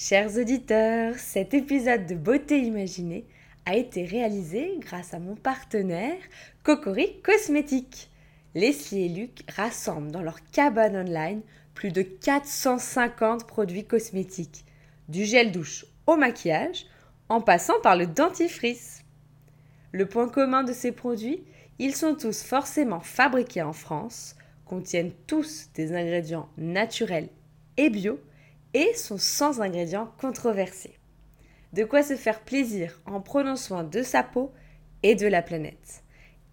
Chers auditeurs, cet épisode de Beauté Imaginée a été réalisé grâce à mon partenaire Cocori Cosmétiques. Leslie et Luc rassemblent dans leur cabane online plus de 450 produits cosmétiques, du gel douche au maquillage, en passant par le dentifrice. Le point commun de ces produits, ils sont tous forcément fabriqués en France, contiennent tous des ingrédients naturels et bio et sont sans ingrédients controversés. De quoi se faire plaisir en prenant soin de sa peau et de la planète.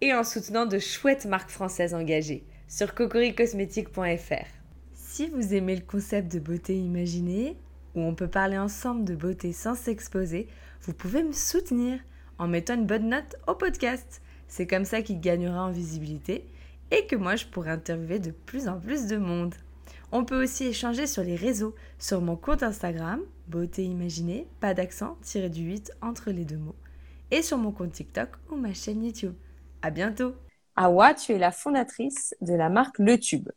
Et en soutenant de chouettes marques françaises engagées sur cocoricosmétique.fr. Si vous aimez le concept de beauté imaginée, où on peut parler ensemble de beauté sans s'exposer, vous pouvez me soutenir en mettant une bonne note au podcast. C'est comme ça qu'il gagnera en visibilité et que moi je pourrai interviewer de plus en plus de monde. On peut aussi échanger sur les réseaux, sur mon compte Instagram, beauté imaginée, pas d'accent, tiré du 8 entre les deux mots, et sur mon compte TikTok ou ma chaîne YouTube. À bientôt! Awa, tu es la fondatrice de la marque Le Tube,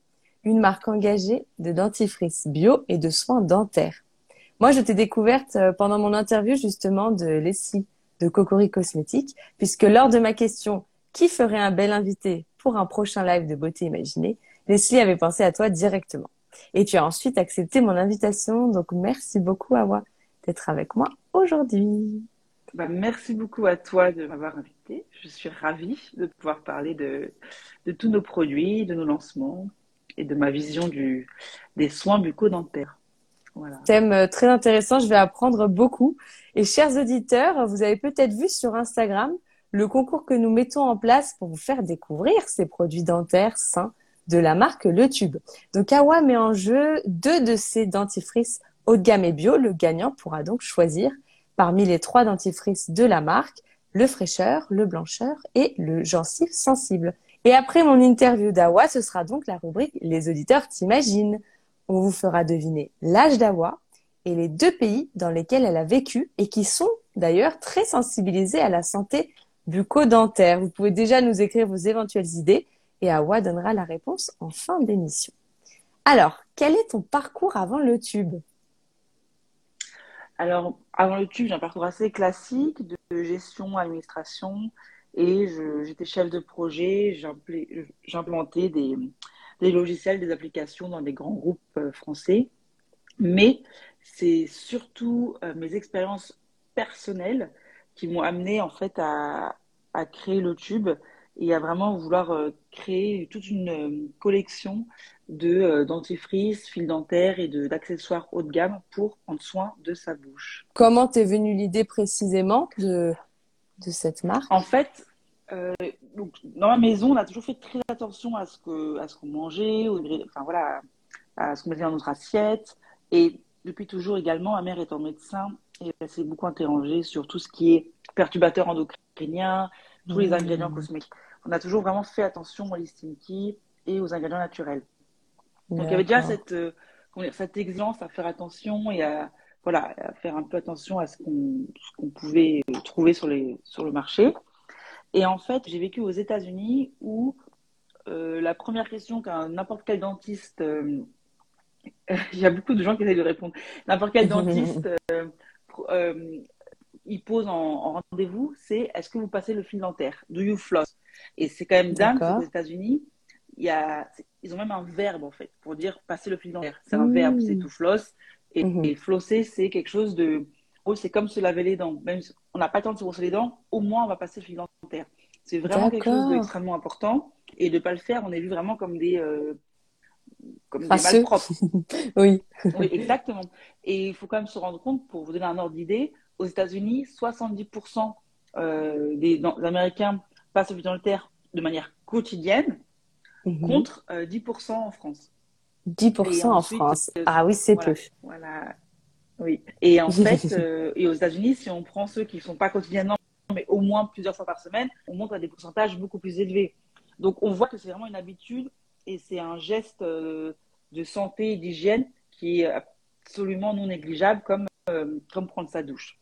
une marque engagée de dentifrice bio et de soins dentaires. Moi, je t'ai découverte euh, pendant mon interview justement de Leslie de Cocori Cosmétiques, puisque lors de ma question qui ferait un bel invité pour un prochain live de beauté imaginée, Leslie avait pensé à toi directement. Et tu as ensuite accepté mon invitation. Donc, merci beaucoup, Awa, d'être avec moi aujourd'hui. Bah, merci beaucoup à toi de m'avoir invité. Je suis ravie de pouvoir parler de, de tous nos produits, de nos lancements et de ma vision du, des soins bucco-dentaires. Voilà. Thème euh, très intéressant, je vais apprendre beaucoup. Et chers auditeurs, vous avez peut-être vu sur Instagram le concours que nous mettons en place pour vous faire découvrir ces produits dentaires sains de la marque Le Tube. Donc Awa met en jeu deux de ses dentifrices haut de gamme et bio. Le gagnant pourra donc choisir parmi les trois dentifrices de la marque le fraîcheur, le blancheur et le gencive sensible. Et après mon interview d'Awa, ce sera donc la rubrique Les auditeurs t'imaginent. On vous fera deviner l'âge d'Awa et les deux pays dans lesquels elle a vécu et qui sont d'ailleurs très sensibilisés à la santé bucco-dentaire. Vous pouvez déjà nous écrire vos éventuelles idées et Awa donnera la réponse en fin d'émission. Alors, quel est ton parcours avant le tube Alors, avant le tube, j'ai un parcours assez classique de gestion, administration, et j'étais chef de projet, j'implantais des, des logiciels, des applications dans des grands groupes euh, français. Mais c'est surtout euh, mes expériences personnelles qui m'ont amené en fait à créer le tube et à vraiment vouloir euh, créer toute une euh, collection de euh, dentifrices, fils dentaires et d'accessoires haut de gamme pour prendre soin de sa bouche. Comment t'es venue l'idée précisément de, de cette marque? En fait, donc, dans ma maison, on a toujours fait très attention à ce que à ce qu'on mangeait, enfin voilà, à ce qu'on mettait dans notre assiette. Et depuis toujours également, ma mère étant médecin, et elle s'est beaucoup interrogée sur tout ce qui est perturbateur endocrinien, tous les mmh. ingrédients cosmétiques on a toujours vraiment fait attention aux listinki et aux ingrédients naturels. Donc il y avait déjà cette, euh, cette exigence à faire attention et à, voilà, à faire un peu attention à ce qu'on pouvait trouver sur, les, sur le marché. Et en fait, j'ai vécu aux États-Unis où euh, la première question qu'un n'importe quel dentiste, euh, il y a beaucoup de gens qui essayent de répondre, n'importe quel dentiste il pose en, en rendez-vous, c'est est-ce que vous passez le fil dentaire? Do you floss? Et c'est quand même dingue aux États-Unis, il y a, ils ont même un verbe en fait pour dire passer le fil dentaire. C'est un mmh. verbe, c'est tout floss. Et, mmh. flosser, c'est quelque chose de. Oh, c'est comme se laver les dents. Même si on n'a pas le temps de se brosser les dents, au moins on va passer le fil dentaire. C'est vraiment quelque chose d'extrêmement important. Et de ne pas le faire, on est vu vraiment comme des. Euh, comme des malpropres. oui. oui, exactement. Et il faut quand même se rendre compte, pour vous donner un ordre d'idée, aux États-Unis, 70% euh, des, Américains passe au terre de manière quotidienne mhm. contre 10% euh, en France. 10% en France. Euh, ah oui, c'est peu. Voilà. Oui. Et en fait, euh, et aux États-Unis, si on prend ceux qui ne sont pas quotidiennement, mais au moins plusieurs fois par semaine, on monte à des pourcentages beaucoup plus élevés. Donc on voit que c'est vraiment une habitude et c'est un geste de santé et d'hygiène qui est absolument non négligeable comme, comme prendre sa douche.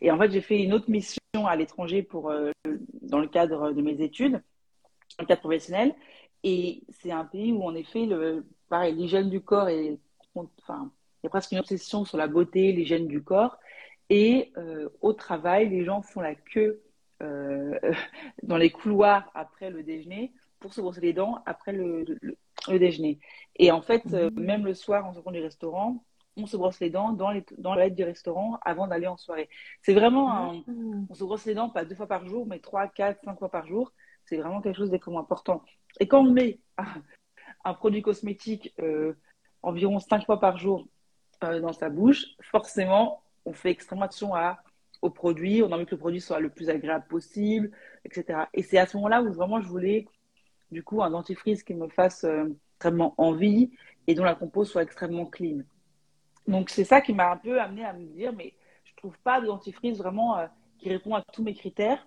Et en fait, j'ai fait une autre mission à l'étranger pour euh, dans le cadre de mes études, dans le cadre professionnel. Et c'est un pays où, en effet, le, pareil, l'hygiène du corps est, enfin, y a presque une obsession sur la beauté, l'hygiène du corps. Et au travail, les gens font la queue dans les couloirs après le déjeuner pour se brosser les dents après le, déjeuner. Et en fait, mmh. même le soir, en sortant du restaurant, on se brosse les dents dans, les, dans du restaurant avant d'aller en soirée. C'est vraiment un, mmh. on se brosse les dents pas deux fois par jour, mais trois, quatre, cinq fois par jour. C'est vraiment quelque chose d'extrêmement important. Et quand on met un, produit cosmétique euh, environ cinq fois par jour euh, dans sa bouche, forcément, on fait extrêmement attention à, au produit. On a envie que le produit soit le plus agréable possible, etc. Et c'est à ce moment-là où vraiment je voulais, du coup, un dentifrice qui me fasse euh, extrêmement envie et dont la compo soit extrêmement clean. Donc c'est ça qui m'a un peu amené à me dire, mais je trouve pas de dentifrice vraiment qui répond à tous mes critères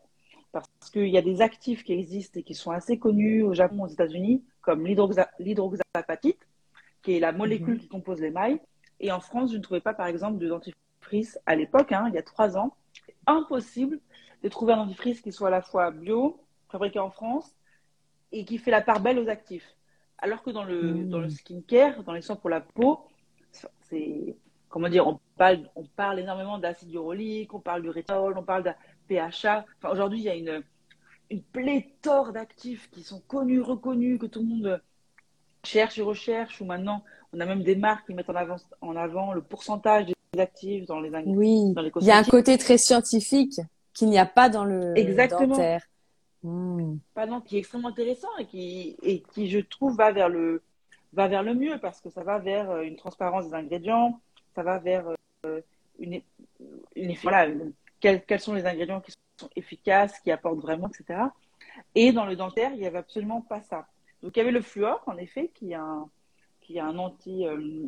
parce qu'il y a des actifs qui existent et qui sont assez connus au Japon, aux États-Unis, comme l'hydroxapatite, qui est la molécule mhm. qui compose l'émail. Et en France, je ne trouvais pas, par exemple, de dentifrice à l'époque, hein, il y a trois ans. Impossible de trouver un dentifrice qui soit à la fois bio, fabriqué en France, et qui fait la part belle aux actifs. Alors que dans le, mhm. dans le skincare, dans les soins pour la peau, c'est comment dire, on parle, on parle énormément d'acide urolique, on parle du rétinol, on parle de PHA. Enfin, aujourd'hui, il y a une, une pléthore d'actifs qui sont connus, reconnus, que tout le monde cherche et recherche, ou maintenant, on a même des marques qui mettent en avant, en avant le pourcentage des actifs dans les Oui, dans les il y a un côté très scientifique qu'il n'y a pas dans le Exactement. dentaire. Hmm. qui est extrêmement intéressant et qui, et qui, je trouve, va vers le, va vers le mieux parce que ça va vers euh, une transparence des ingrédients, ça va vers euh, une, une, voilà, quels, sont les ingrédients qui sont efficaces, qui apportent vraiment, etc. Et dans le dentaire, il n'y avait absolument pas ça. Donc il y avait le fluor, en effet, qui a un, qui a un anti, euh,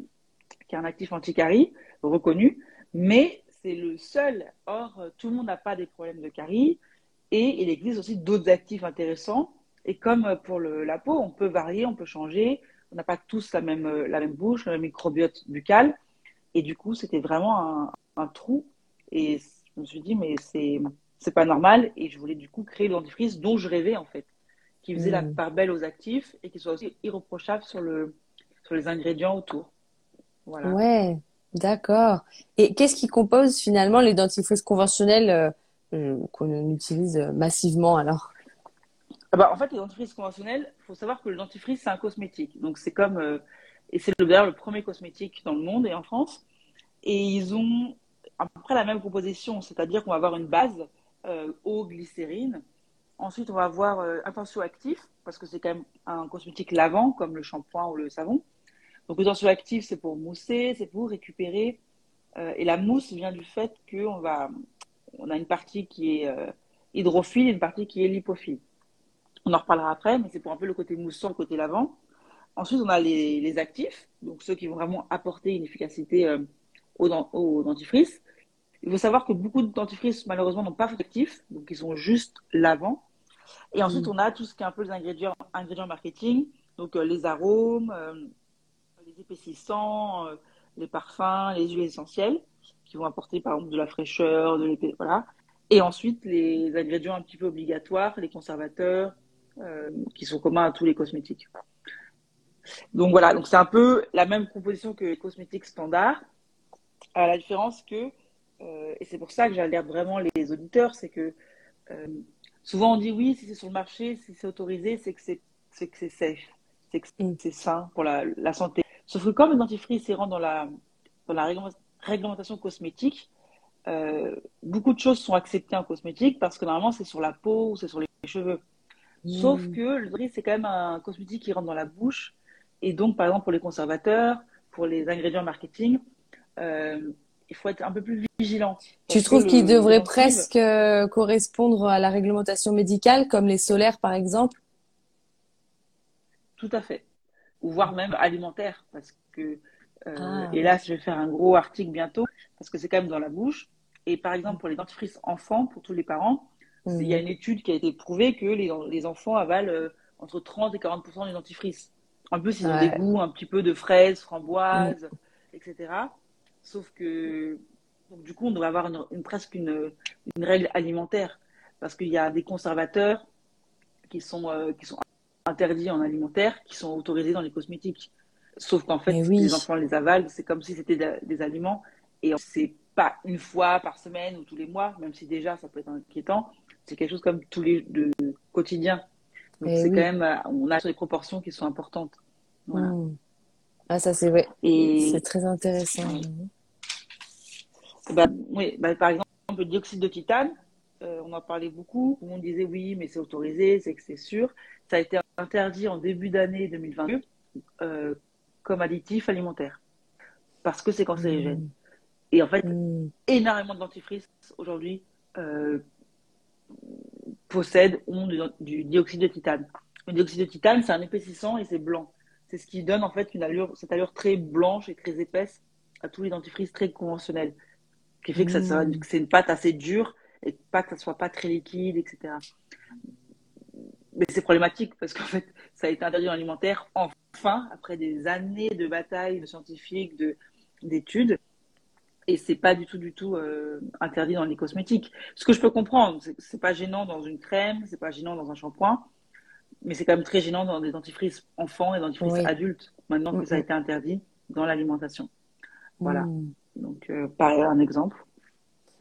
qui a un actif anti-carie reconnu, mais c'est le seul. Or, tout le monde n'a pas des problèmes de carie, et il existe aussi d'autres actifs intéressants. Et comme pour la peau, on peut varier, on peut changer. On n'a pas tous la même, la même bouche, le même microbiote buccal. Et du coup, c'était vraiment un, un trou. Et je me suis dit, mais c'est, c'est pas normal. Et je voulais du coup créer le dentifrice dont je rêvais en fait, qui faisait la hmm. part belle aux actifs et qui soit aussi irréprochable sur, le, sur les ingrédients autour. Voilà. Ouais, d'accord. Et qu'est-ce qui compose finalement les dentifrices conventionnels euh, euh, qu'on utilise massivement alors? Ah bah, En fait, les dentifrices conventionnels, il faut savoir que le dentifrice, c'est un cosmétique. Donc c'est comme. Euh, et c'est d'ailleurs le premier cosmétique dans le monde et en France. Et ils ont à peu près la même composition, c'est-à-dire qu'on va avoir une base euh, eau, glycérine. Ensuite, on va avoir euh, un tensioactif, parce que c'est quand même un cosmétique lavant, comme le shampoing ou le savon. Donc, le tensioactif, c'est pour mousser, c'est pour récupérer. Et la mousse vient du fait qu'on va, on a une partie qui est hydrophile et une partie qui est lipophile. On en reparlera après, mais c'est pour un peu le côté moussant, le côté lavant. Ensuite, on a les, les actifs, donc ceux qui vont vraiment apporter une efficacité euh, au, au dentifrice. Il faut savoir que beaucoup de dentifrices, malheureusement, n'ont pas d'actifs, donc ils sont juste lavants. Et ensuite, mm. on a tout ce qui est un peu les ingrédients, ingrédients marketing, donc euh, les arômes, euh, les épaississants, euh, les parfums, les huiles essentielles, qui vont apporter par exemple de la fraîcheur, de l'épaisseur, voilà. Et ensuite, les ingrédients un petit peu obligatoires, les conservateurs, qui sont communs à tous les cosmétiques. Donc voilà, donc c'est un peu la même composition que les cosmétiques standards, à la différence que euh, et c'est pour ça que j'alerte vraiment les auditeurs, c'est que euh, souvent on dit oui, si c'est sur le marché, si c'est autorisé, c'est que c'est safe, c'est que mm. c'est sain pour la, la, santé. Sauf que comme le dentifrice rentre dans la, dans la réglementation cosmétique, euh, beaucoup de choses sont acceptées en cosmétique parce que normalement c'est sur la peau ou c'est sur les cheveux. Sauf mm. que le dentifrice c'est quand même un cosmétique qui rentre dans la bouche et donc par exemple pour les conservateurs, pour les ingrédients marketing, euh, il faut être un peu plus vigilant. Tu trouves qu'il devrait presque euh, correspondre à la réglementation médicale, comme les solaires par exemple? Tout à fait. Ou voire même alimentaire, parce que, euh, ah. et là, je vais faire un gros article bientôt, parce que c'est quand même dans la bouche. Et par exemple, pour les dentifrices enfants, pour tous les parents, il y a mhm. une étude qui a été prouvée que les, les enfants avalent euh, entre 30 et 40% du dentifrice. En plus, ils ont des goûts un petit peu de fraises, framboises, mm. etc. Sauf que, donc, du coup, on devrait avoir une, presque une, une, règle alimentaire parce qu'il y a des conservateurs qui sont, euh, qui sont interdits en alimentaire, qui sont autorisés dans les cosmétiques. Sauf qu'en fait, oui. les enfants les avalent, c'est comme si c'était des aliments. Et c'est pas une fois par semaine ou tous les mois, même si déjà ça peut être inquiétant. C'est quelque chose comme tous les de quotidien. Donc c'est quand même, euh, on a des proportions qui sont importantes. Voilà. Mmh. Ah ça c'est vrai. Et c'est très intéressant. Bah, oui, bah, par exemple le dioxyde de titane, euh, on en parlait beaucoup. Tout le monde disait oui, mais c'est autorisé, c'est que c'est sûr. Ça a été interdit en début d'année 2022 euh, comme additif alimentaire parce que c'est cancérigène. Mmh. Et en fait, mmh. énormément de dentifrices aujourd'hui euh, possèdent ont du, dioxyde de titane. Le dioxyde de titane, c'est un épaississant et c'est blanc. C'est ce qui donne en fait une allure, cette allure très blanche et très épaisse à tous les dentifrices très conventionnels, qui fait que, ça, mmh. que c'est une pâte assez dure et pas que ça soit pas très liquide, etc. Mais c'est problématique parce qu'en fait, ça a été interdit dans l'alimentaire enfin, après des années de batailles de scientifiques, de, d'études. Et c'est pas du tout, du tout euh, interdit dans les cosmétiques. Ce que je peux comprendre, c'est, pas gênant dans une crème, c'est pas gênant dans un shampoing, mais c'est quand même très gênant dans des dentifrices enfants et dentifrices adultes, maintenant que ça a été interdit dans l'alimentation. Voilà. Mm. Donc, euh, pareil, un exemple.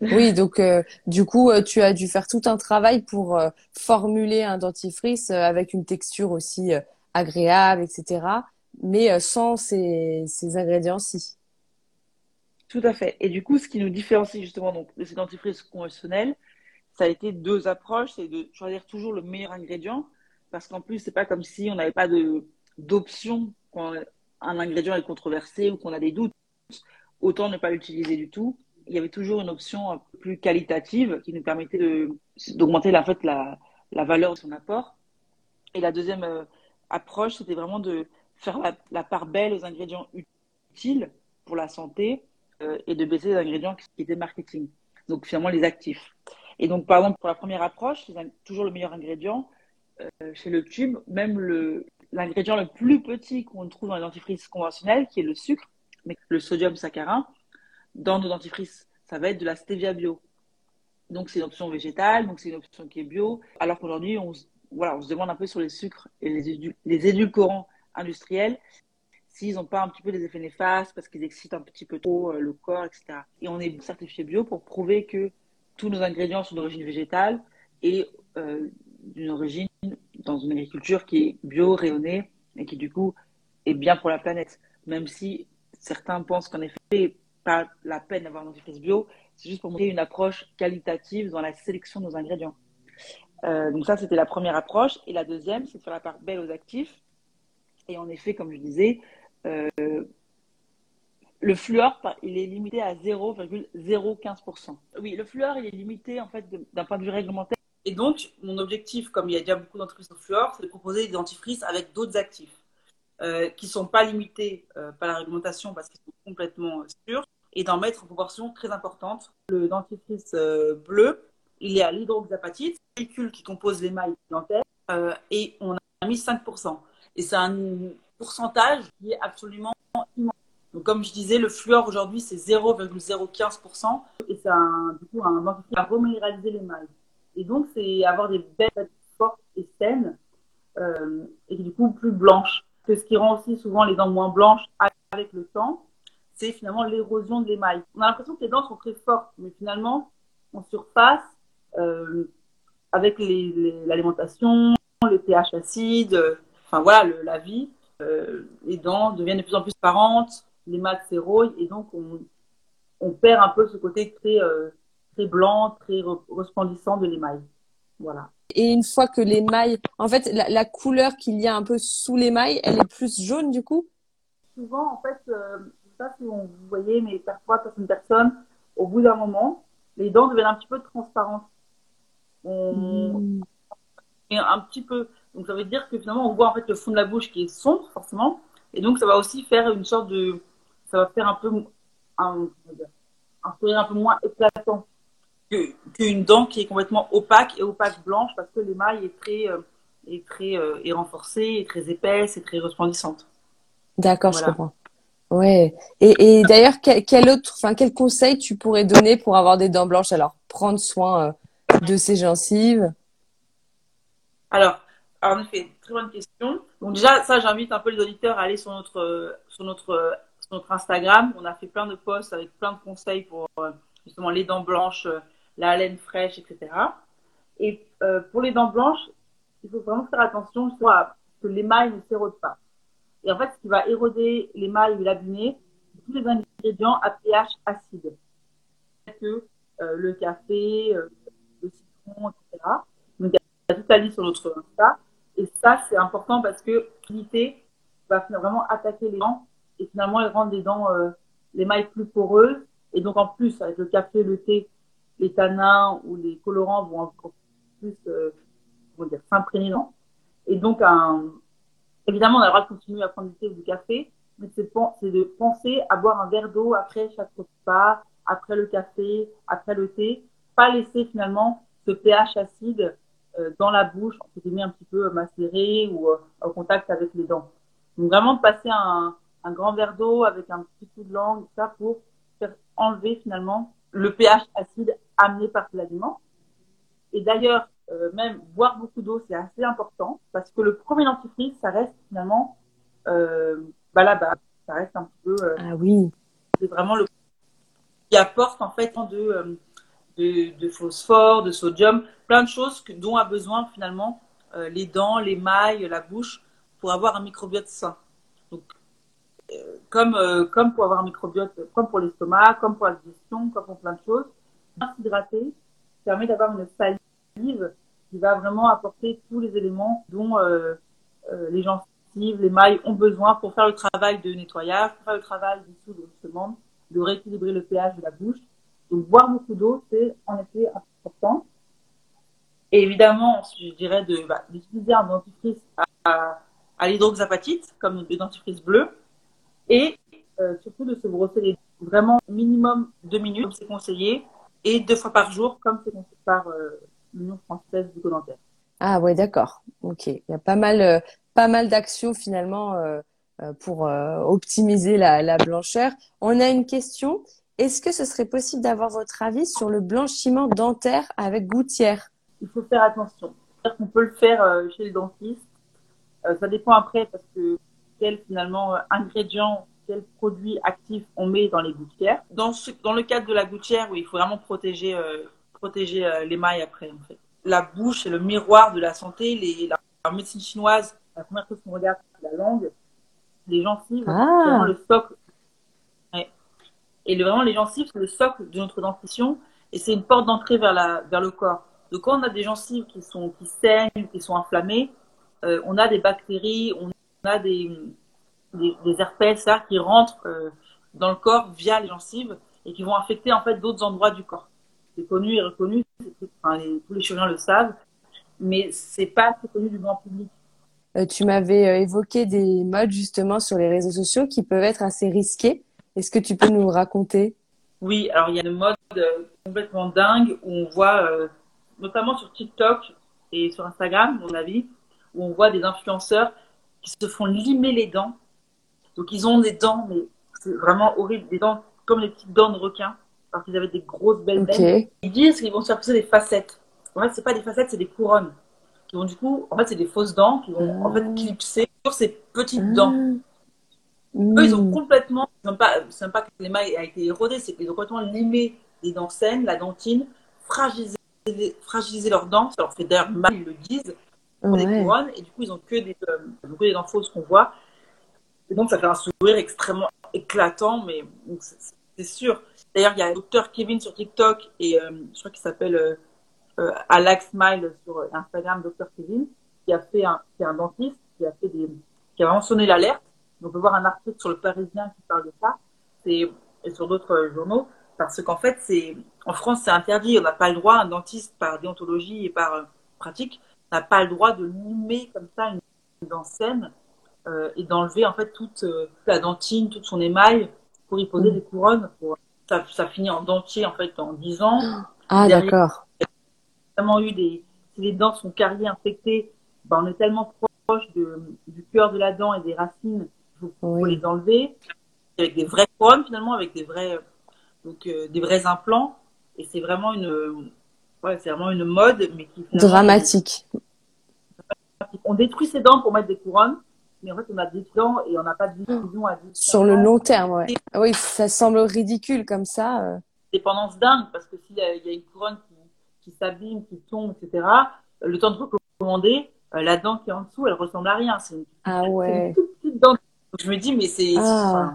Oui, donc euh, du coup, euh, tu as dû faire tout un travail pour euh, formuler un dentifrice avec une texture aussi agréable, etc. Mais sans ces, ces ingrédients-ci. Tout à fait. Et du coup, ce qui nous différencie justement donc, de ces dentifrices conventionnels, ça a été deux approches. C'est de choisir toujours le meilleur ingrédient. Parce qu'en plus, c'est pas comme si on n'avait pas d'option quand un ingrédient est controversé ou qu'on a des doutes. Autant ne pas l'utiliser du tout il y avait toujours une option plus qualitative qui nous permettait d'augmenter la, valeur de son apport. Et la deuxième euh, approche, c'était vraiment de faire la, part belle aux ingrédients utiles pour la santé et de baisser les ingrédients qui étaient marketing. Donc finalement les actifs. Et donc par exemple pour la première approche, toujours le meilleur ingrédient euh, chez le tube, même l'ingrédient le plus petit qu'on trouve dans les dentifrices conventionnels, qui est le sucre, mais le sodium saccharin, dans nos dentifrices, ça va être de la stevia bio. Donc c'est une option végétale, donc c'est une option qui est bio. Alors qu'aujourd'hui, on, voilà, on se demande un peu sur les sucres et les édulcorants industriels s'ils n'ont pas un petit peu des effets néfastes parce qu'ils excitent un petit peu trop euh, le corps, etc. Et on est certifié bio pour prouver que tous nos ingrédients sont d'origine végétale et euh, d'une origine dans une agriculture qui est bio, rayonnée et qui du coup est bien pour la planète. Même si certains pensent qu'en effet, pas la peine d'avoir un dentifrice bio, c'est juste pour montrer une approche qualitative dans la sélection de nos ingrédients. Euh, donc ça, c'était la première approche. Et la deuxième, c'est de faire la part belle aux actifs. Et en effet, comme je disais, le fluor, il est limité à 0,015%. Oui, le fluor, il est limité en fait d'un point de vue réglementaire. Et donc, mon objectif, comme il y a déjà beaucoup dentifrices au fluor, c'est de proposer des dentifrices avec d'autres actifs euh, qui ne sont pas limités par la réglementation parce qu'ils sont complètement sûrs et d'en mettre en proportion très importante. Le dentifrice euh, bleu, il est à l'hydroxapatite, molécule qui compose l'émail dentaire, euh, et on a mis 5%. Et c'est un pourcentage qui est absolument immense. Donc, comme je disais, le fluor aujourd'hui, c'est 0,015%, et c'est du coup un dentifrice à reminéraliser l'émail. Et donc, c'est avoir des belles fortes et saines, euh, et du coup plus blanches. Ce qui rend aussi souvent les dents moins blanches avec le temps c'est finalement l'érosion de l'émail. On a l'impression que les dents sont très fortes, mais finalement, en surface, euh, avec l'alimentation, les, le pH acide, euh, enfin voilà, la vie, euh, les dents deviennent de plus en plus parentes, l'émail s'éroille, et donc on, on, perd un peu ce côté très, très blanc, très resplendissant de l'émail. Voilà. Et une fois que l'émail, en fait, la, la couleur qu'il y a un peu sous l'émail, elle est plus jaune du coup? Souvent, en fait, pas si vous voyez, mais parfois, certaines personnes, au bout d'un moment, les dents deviennent un petit peu transparentes. On... Mmh. un petit peu. Donc, ça veut dire que finalement, on voit en fait le fond de la bouche qui est sombre, forcément. Et donc, ça va aussi faire une sorte de. Ça va faire un peu. Un, un sourire un peu moins éclatant qu'une dent qui est complètement opaque et opaque blanche parce que l'émail est très. Euh, est très euh, est renforcée, est très épaisse et très resplendissante. D'accord, je comprends. Ouais. Et, et d'ailleurs, quel, quel, autre, enfin, quel conseil tu pourrais donner pour avoir des dents blanches? Alors, prendre soin euh, de ses gencives. Alors, en effet, très bonne question. Donc déjà, ça, j'invite un peu les auditeurs à aller sur notre, sur notre, sur notre Instagram. On a fait plein de posts avec plein de conseils pour euh, justement les dents blanches, euh, la laine fraîche, etc. Et euh, pour les dents blanches, il faut vraiment faire attention soit que l'émail ne s'érode pas. Et en fait, ce qui va éroder l'émail ou l'abîmer, c'est tous les ingrédients à pH acide. Que le café, le citron, etc. Donc, il y a toute la liste sur notre Insta. Et ça, c'est important parce que l'unité va vraiment attaquer les dents et finalement, elle rend les dents, euh, l'émail plus poreuses. Et donc, en plus, avec le café, le thé, les tanins ou les colorants vont encore plus, euh, dire, s'imprégner dedans. Et donc, évidemment, on a le droit de continuer à prendre du thé ou du café, mais c'est de penser à boire un verre d'eau après chaque repas, après le café, après le thé, pas laisser finalement ce pH acide dans la bouche, entre guillemets un petit peu macéré ou euh, au contact avec les dents. Donc vraiment de passer un, un grand verre d'eau avec un petit coup de langue, ça pour faire enlever finalement le pH acide amené par l'aliment. Et d'ailleurs, euh, même boire beaucoup d'eau, c'est assez important parce que le premier dentifrice, ça reste finalement, euh, bah là-bas, ça reste un petit peu. ah oui. C'est vraiment le qui apporte en fait de de, phosphore, de sodium, plein de choses dont a besoin finalement euh, les dents, les mailles, la bouche pour avoir un microbiote sain. Donc, euh, comme, euh, comme pour avoir un microbiote, comme pour l'estomac, comme pour la digestion, comme pour plein de choses, s'hydrater permet d'avoir une salive qui va vraiment apporter tous les éléments dont les gencives, les mailles ont besoin pour faire le travail de nettoyage, pour faire le travail du dissoudre justement, de rééquilibrer le pH de la bouche donc, boire beaucoup d'eau, c'est en effet important. Et évidemment, je dirais de, bah, d'utiliser un dentifrice à, l'hydroxapatite, comme le dentifrice bleu, et euh, surtout de se brosser les dents vraiment minimum deux minutes, comme c'est conseillé, et deux fois par jour, comme c'est conseillé par euh, l'Union française du dentaire. Ah ouais, d'accord. Ok. Il y a pas mal, euh, pas mal d'actions finalement pour optimiser la, la blancheur. On a une question. Est-ce que ce serait possible d'avoir votre avis sur le blanchiment dentaire avec gouttière? Il faut faire attention. On peut le faire euh, chez le dentiste. Euh, ça dépend après parce que quel finalement euh, ingrédient, quel produit actif on met dans les gouttières. Dans, dans le cadre de la gouttière, oui, il faut vraiment protéger, protéger l'émail après. En fait. La bouche est le miroir de la santé. Les, la, médecine chinoise, la première chose qu'on regarde, c'est la langue. Les gencives, ah. c'est vraiment le socle et le, vraiment, les gencives, c'est le socle de notre dentition et c'est une porte d'entrée vers, la, vers le corps. Donc, quand on a des gencives qui, sont, qui saignent, qui sont inflammées, euh, on a des bactéries, on a des, des, des herpès ça, qui rentrent euh, dans le corps via les gencives et qui vont affecter en fait d'autres endroits du corps. C'est connu et reconnu, enfin, tous les chirurgiens le savent, mais c'est pas assez connu du grand public. Euh, tu m'avais évoqué des modes justement sur les réseaux sociaux qui peuvent être assez risqués. Est-ce que tu peux nous raconter? Oui, alors il y a une mode complètement dingue où on voit, notamment sur TikTok et sur Instagram, mon avis, où on voit des influenceurs qui se font limer les dents. Donc ils ont des dents, mais c'est vraiment horrible, des dents comme les petites dents de requin, parce qu'ils avaient des grosses belles dents. Ils disent qu'ils vont se faire pousser des facettes. En fait, c'est pas des facettes, c'est des couronnes. Qui vont du coup, en fait, c'est des fausses dents qui vont en fait ah. clipser sur ces petites ah. dents. Eux, ils ont mm. complètement, c'est pas, pas que l'émail a été érodé, c'est qu'ils ont complètement limé les dents saines, la dentine, fragilisé, fragilisé leurs dents, ça leur fait d'ailleurs mal, ils le disent, pour des couronnes, et du coup, ils ont que des, euh, que des dents fausses qu'on voit. Et donc, ça fait un sourire extrêmement éclatant, mais c'est sûr. D'ailleurs, il y a un docteur Kevin sur TikTok, et euh, je crois qu'il s'appelle euh, euh, Alex Smile sur Instagram, docteur Kevin, qui a fait un, qui est un dentiste, qui a fait des, qui a vraiment sonné l'alerte on peut voir un article sur le Parisien qui parle de ça, et sur d'autres journaux, parce qu'en fait, c'est en France, c'est interdit. On n'a pas le droit, un dentiste par déontologie et par euh, pratique, n'a pas le droit de limer comme ça une, dent saine euh, et d'enlever en fait toute euh, la dentine, toute son émail pour y poser mmh. des couronnes. Ça, ça, finit en dentier en fait en 10 ans. Ah d'accord. Vraiment eu des, si les dents sont carriées, infectées, ben, on est tellement proche de, du cœur de la dent et des racines il faut les enlever avec des vraies couronnes finalement, avec des vrais, donc euh, des vrais implants. Et c'est vraiment une, ouais, c'est vraiment une mode, mais qui dramatique. on détruit ses dents pour mettre des couronnes, mais en fait, on a des dents et on n'a pas de vision à vie. Sur le long terme, ouais. Oui, ça semble ridicule comme ça. euh. Dépendance dingue, parce que s'il y, y a une couronne qui, qui s'abîme, qui tombe, etc., euh, le temps de recommander, euh, la dent qui est en dessous, elle ressemble à rien. C'est une, Ah ouais. une toute petite dent. Donc, je me dis, mais c'est. Ah.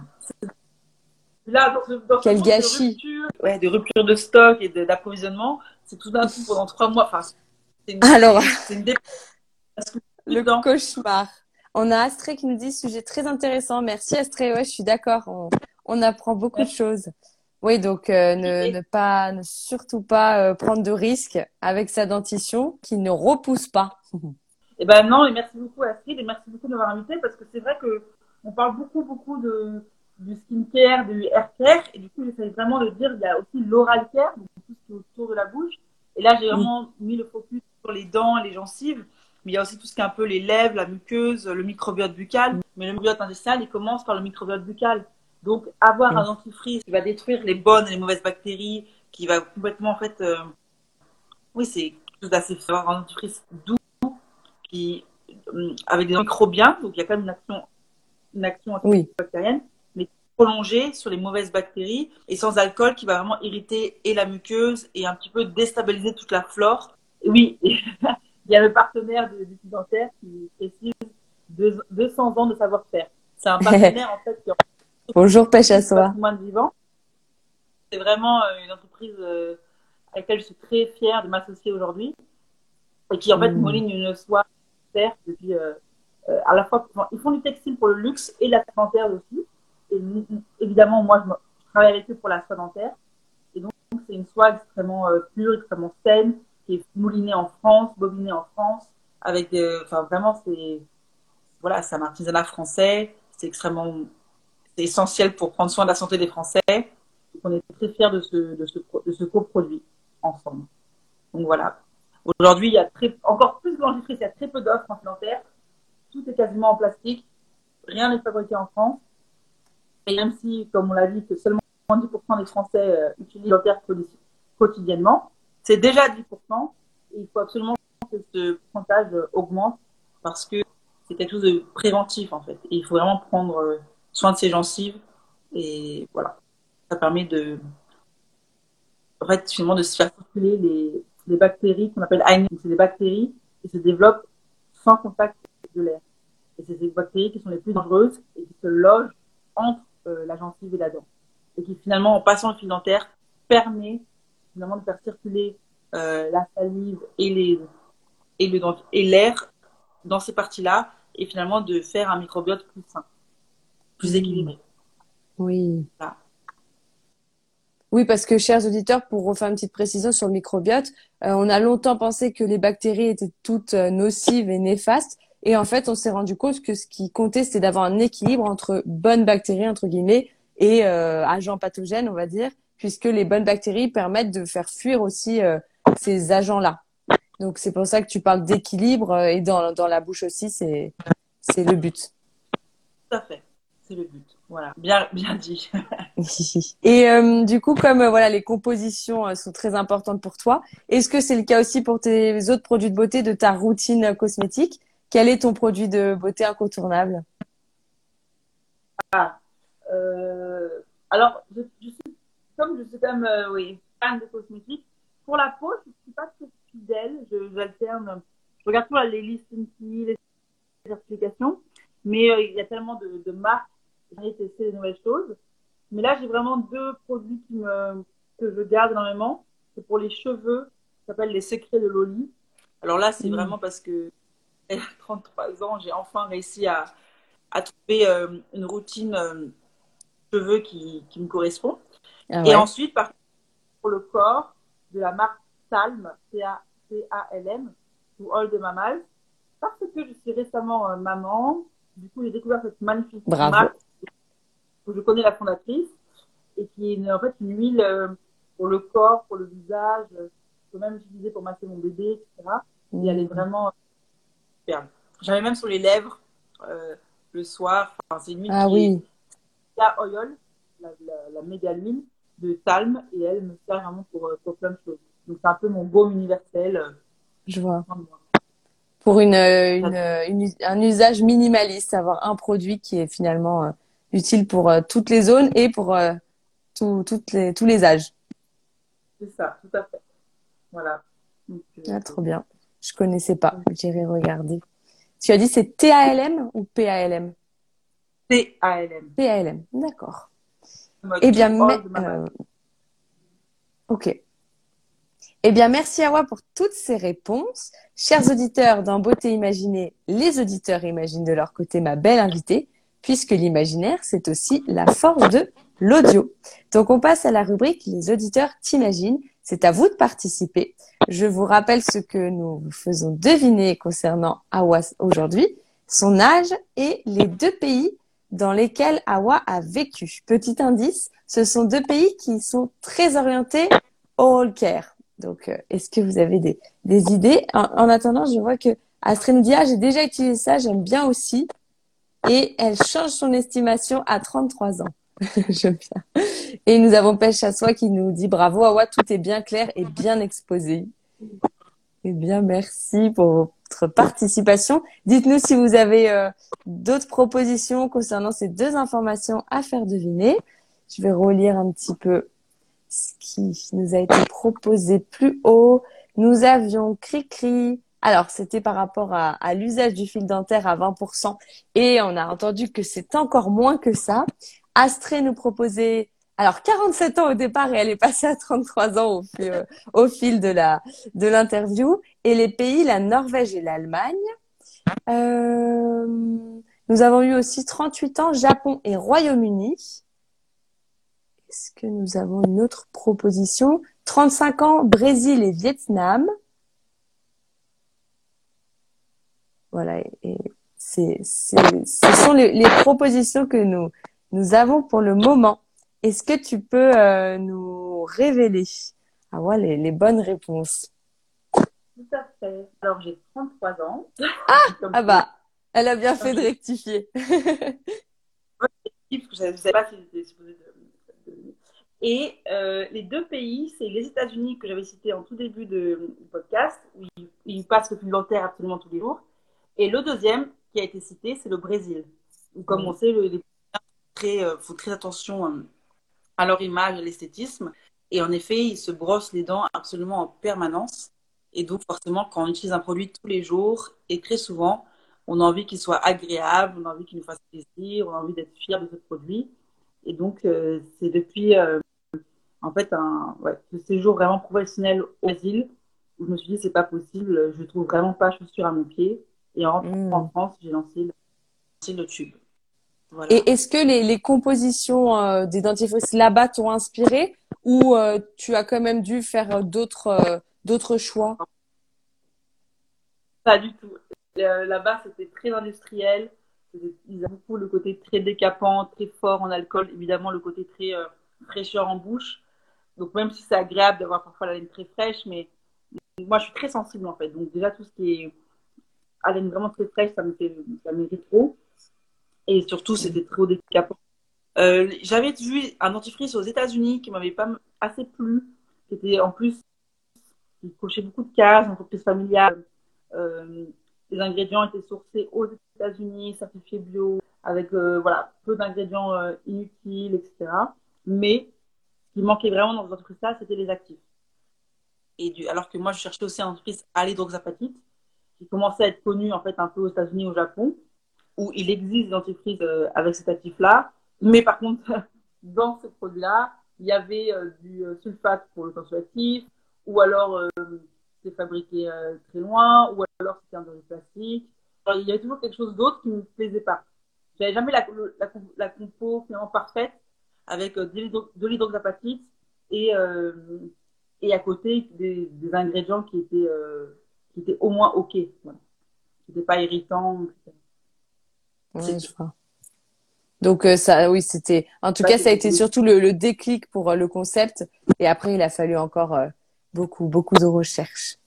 Là, dans dans Quel gâchis. De rupture, ouais, de rupture de stock et d'approvisionnement, c'est tout d'un coup pendant trois mois. Enfin, c'est une, Alors, c'est une. Parce que le dents. cauchemar. On a Astrée qui nous dit sujet très intéressant. Merci Astrée. Ouais, je suis d'accord. On, on apprend beaucoup de choses. Oui, donc euh, ne pas, ne surtout pas euh, prendre de risques avec sa dentition qui ne repousse pas. Eh ben non, et merci beaucoup Astrid et merci beaucoup de m'avoir invité parce que c'est vrai que on parle beaucoup beaucoup de du skincare, du hair care. Et du coup j'essaie vraiment de dire il y a aussi l'oral care, donc tout ce qui est autour de la bouche. Et là j'ai vraiment mis le focus sur les dents, les gencives, mais il y a aussi tout ce qui est un peu les lèvres, la muqueuse, le microbiote buccal. Mais le microbiote intestinal, il commence par le microbiote buccal. Donc avoir un dentifrice qui va détruire les bonnes et les mauvaises bactéries, qui va complètement en fait, euh, oui c'est quelque chose d'assez fort, un dentifrice doux qui euh, avec des microbiens, donc il y a quand même une action, une action antibactérienne, prolongée sur les mauvaises bactéries et sans alcool qui va vraiment irriter et la muqueuse et un petit peu déstabiliser toute la flore. Oui, il y a le partenaire de, du dentaire qui précise deux- 200 ans de savoir-faire. C'est un partenaire en fait qui a Bonjour pêche à patrimoine vivant. C'est vraiment euh, une entreprise euh, à laquelle je suis très fière de m'associer aujourd'hui et qui en fait mouline une soie terre depuis euh, euh, à la fois ils font du textile pour le luxe et la dentaire aussi. Mm, mm, évidemment moi je, travaille avec eux pour la soie dentaire et donc c'est une soie extrêmement euh, pure, extrêmement saine qui est moulinée en France, bobinée en France avec des enfin vraiment c'est voilà c'est un artisanat français, c'est extrêmement essentiel pour prendre soin de la santé des Français. Donc, on est très fiers de ce, de ce, pro- de ce coproduit ensemble. Donc voilà. Aujourd'hui, il y a encore plus que l'enregistré, il y a très peu d'offres en dentaire. Tout est quasiment en plastique. Rien n'est fabriqué en France. Et même si, comme on l'a dit, que seulement 10% des Français euh, utilisent le dentaire quotidiennement, c'est déjà 10%. Et il faut absolument que ce pourcentage euh, augmente parce que c'est quelque chose de préventif en fait. Et il faut vraiment prendre euh, soin de ses gencives et voilà. Ça permet de en fait finalement de se faire circuler les, bactéries qu'on appelle. Donc, C'est des bactéries qui se développent sans contact de l'air. Et c'est ces bactéries qui sont les plus dangereuses et qui se logent entre euh, la gencive et la dent. Et qui finalement, en passant le fil dentaire, permet finalement de faire circuler euh, la salive et les et le dent- et l'air dans ces parties-là et finalement de faire un microbiote plus sain, plus équilibré. Oui. Voilà. Oui, parce que, chers auditeurs, pour refaire une petite précision sur le microbiote, euh, on a longtemps pensé que les bactéries étaient toutes nocives et néfastes. Et en fait, on s'est rendu compte que ce qui comptait, c'était d'avoir un équilibre entre bonnes bactéries, entre guillemets, et euh, agents pathogènes, on va dire, puisque les bonnes bactéries permettent de faire fuir aussi euh, ces agents-là. Donc, c'est pour ça que tu parles d'équilibre, euh, et dans, dans la bouche aussi, c'est, c'est le but. Tout à fait, c'est le but. Voilà, bien bien dit. Et euh, du coup, comme euh, voilà, les compositions euh, sont très importantes pour toi, est-ce que c'est le cas aussi pour tes autres produits de beauté de ta routine cosmétique? Quel est ton produit de beauté incontournable? Euh, alors, je, je suis, comme je suis quand même euh, oui, fan de cosmétiques, pour la peau, je suis pas très fidèle. Je, j'alterne. Je regarde toujours les listings, les certifications, mais euh, il y a tellement de, de marques. J'ai testé des nouvelles choses. Mais là, j'ai vraiment deux produits qui me, que je garde énormément. C'est pour les cheveux. Ça s'appelle les secrets de Loli. Alors là, c'est Mm. vraiment parce que à 33 ans, j'ai enfin réussi à, à trouver euh, une routine euh, cheveux qui, qui me correspond. Ah Et ensuite, par pour le corps, de la marque Salm, C-A-C-A-L-M, ou All de Mammals, parce que je suis récemment euh, maman. Du coup, j'ai découvert cette magnifique Bravo. marque où je connais la fondatrice et qui est une, en fait une huile euh, pour le corps, pour le visage. Je peux même utiliser pour masser mon bébé, etc. Et elle est vraiment superbe. J'avais même sur les lèvres euh, le soir. Enfin, c'est une huile Ah qui oui. est la oil, la, la, la méga huile de Talm, et elle me sert vraiment pour, euh, pour plein de choses. Donc c'est un peu mon baume universel. euh, Je vois. Pour une, une, un usage minimaliste, avoir un produit qui est finalement utile pour toutes les zones et pour toutes les, tous les âges. C'est ça, tout à fait. Voilà. ah, trop bien. Je connaissais pas. J'irai regarder. Tu as dit c'est T-A-L-M ou P-A-L-M T-A-L-M. P-A-L-M, d'accord. Eh bien, mais, euh, ok. Eh bien, merci Awa pour toutes ces réponses. Chers auditeurs dans Beauté Imaginée, les auditeurs imaginent de leur côté ma belle invitée, puisque l'imaginaire, c'est aussi la force de l'audio. Donc, on passe à la rubrique Les auditeurs t'imaginent. C'est à vous de participer. Je vous rappelle ce que nous vous faisons deviner concernant Awa aujourd'hui, son âge et les deux pays dans lesquels Awa a vécu. Petit indice, ce sont deux pays qui sont très orientés au all care. Donc, euh, est-ce que vous avez des, idées? En, attendant, je vois que ah, j'ai déjà utilisé ça, j'aime bien aussi. Et elle change son estimation à 33 ans. J'aime bien. Et nous avons Pêche à Soi qui nous dit bravo Awa, tout est bien clair et bien exposé. Eh bien, merci pour votre participation. Dites-nous si vous avez euh, d'autres propositions concernant ces deux informations à faire deviner. Je vais relire un petit peu ce qui nous a été proposé plus haut. Nous avions Cri-Cri. Alors, c'était par rapport à, à l'usage du fil dentaire à 20%. Et on a entendu que c'est encore moins que ça. Astrée nous proposait alors 47 ans au départ et elle est passée à 33 ans au, fil, euh, au fil de la de l'interview. Et les pays, la Norvège et l'Allemagne. Euh, nous avons eu aussi 38 ans, Japon et Royaume-Uni. Est-ce que nous avons une autre proposition? 35 ans, Brésil et Vietnam. Voilà, et c'est, ce sont les propositions que nous, nous avons pour le moment. Est-ce que tu peux euh, nous révéler? Ah, ouais, les, les, bonnes réponses Tout à fait. Alors, j'ai 33 ans. Ah, ah bah, elle a bien fait de rectifier. je ne savais pas si j'étais supposée de... Et euh, les deux pays, c'est les États-Unis que j'avais cité en tout début de, du podcast, où ils, passent le dentaire absolument tous les jours. Et le deuxième qui a été cité, c'est le Brésil. Où, comme on sait, le, les très, euh, faut très attention euh, à leur image, à l'esthétisme. Et en effet, ils se brossent les dents absolument en permanence. Et donc, forcément, quand on utilise un produit tous les jours et très souvent, on a envie qu'il soit agréable, on a envie qu'il nous fasse plaisir, on a envie d'être fier de ce produit. Et donc, euh, c'est depuis, en fait, un ouais, ce séjour vraiment professionnel au Brésil où je me suis dit, c'est pas possible, je trouve vraiment pas chaussures à mon pied. Et en rentrant mmh. en France, j'ai lancé, lancé le tube. Et est-ce que les, les compositions euh, des dentifrices là-bas t'ont inspiré ou euh, tu as quand même dû faire euh, d'autres d'autres choix? Pas du tout. là-bas, c'était très industriel. Ils ont beaucoup le côté très décapant, très fort en alcool, évidemment le côté très fraîcheur en bouche. Donc même si c'est agréable d'avoir parfois la laine très fraîche, mais moi je suis très sensible en fait. Donc déjà tout ce qui est laine vraiment très fraîche, ça me fait ça me trop. Et surtout, c'était trop décapant. Euh, J'avais vu un dentifrice aux États-Unis qui m'avait pas assez plu, qui était en plus, qui cochait beaucoup de cases, entreprise familiale. Euh, les ingrédients étaient sourcés aux États-Unis, certifiés bio, avec euh, voilà peu d'ingrédients euh, inutiles, etc. Mais ce qui manquait vraiment dans ce dentifrice-là, c'était les actifs. Et du, alors que moi, je cherchais aussi un dentifrice à l'hydroxapatite, qui commençait à être connu en fait un peu aux États-Unis, au Japon où il existe des dentifrices euh, avec cet actif-là. Mais par contre, dans ce produit-là, il y avait euh, du euh, sulfate pour le tensioactif, ou alors c'est fabriqué très loin, ou alors c'était un dentifrice plastique. il y avait toujours quelque chose d'autre qui ne me plaisait pas. J'avais jamais la, la, la, compo finalement parfaite avec de l'hydroxapatite et, et à côté des, des ingrédients qui étaient, qui étaient au moins OK. Voilà. Qui n'étaient pas irritants, etc. Donc euh, ça, oui, c'était. En tout cas, ça a été surtout le, le déclic pour euh, le concept. Et après, il a fallu encore euh, beaucoup, beaucoup de recherches.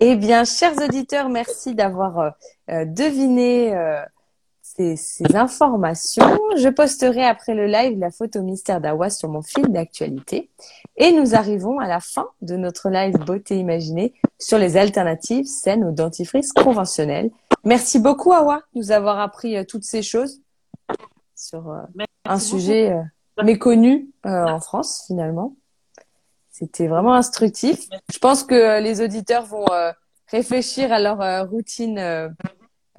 Eh bien, chers auditeurs, merci d'avoir deviné ces, ces informations. Je posterai après le live la photo mystère d'Awa sur mon fil d'actualité. Et nous arrivons à la fin de notre live beauté imaginée sur les alternatives saines au dentifrice conventionnel. Merci beaucoup Awa de nous avoir appris euh, toutes ces choses sur euh, un sujet euh, méconnu en France finalement. C'était vraiment instructif. Je pense que les auditeurs vont réfléchir à leur routine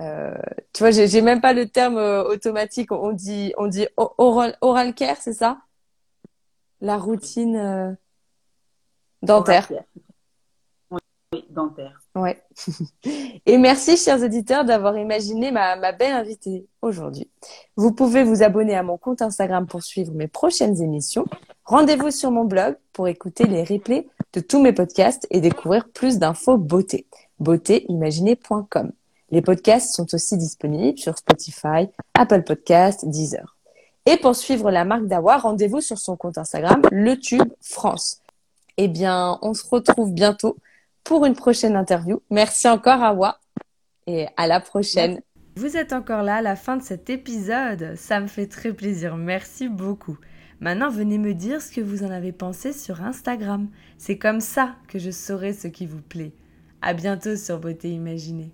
euh, tu vois, j'ai même pas le terme euh, automatique. On dit, on dit oral, oral care, c'est ça? La routine euh, dentaire. Oui, dentaire. Ouais. Et merci, chers auditeurs, d'avoir imaginé ma, belle invitée aujourd'hui. Vous pouvez vous abonner à mon compte Instagram pour suivre mes prochaines émissions. Rendez-vous sur mon blog pour écouter les replays de tous mes podcasts et découvrir plus d'infos beauté. beautéimaginée.com. Les podcasts sont aussi disponibles sur Spotify, Apple Podcasts, Deezer. Et pour suivre la marque d'Awa, rendez-vous sur son compte Instagram, Le Tube France. Eh bien, on se retrouve bientôt pour une prochaine interview. Merci encore Awa et à la prochaine. Vous êtes encore là à la fin de cet épisode. Ça me fait très plaisir. Merci beaucoup. Maintenant, venez me dire ce que vous en avez pensé sur Instagram. C'est comme ça que je saurai ce qui vous plaît. À bientôt sur Beauté Imaginée.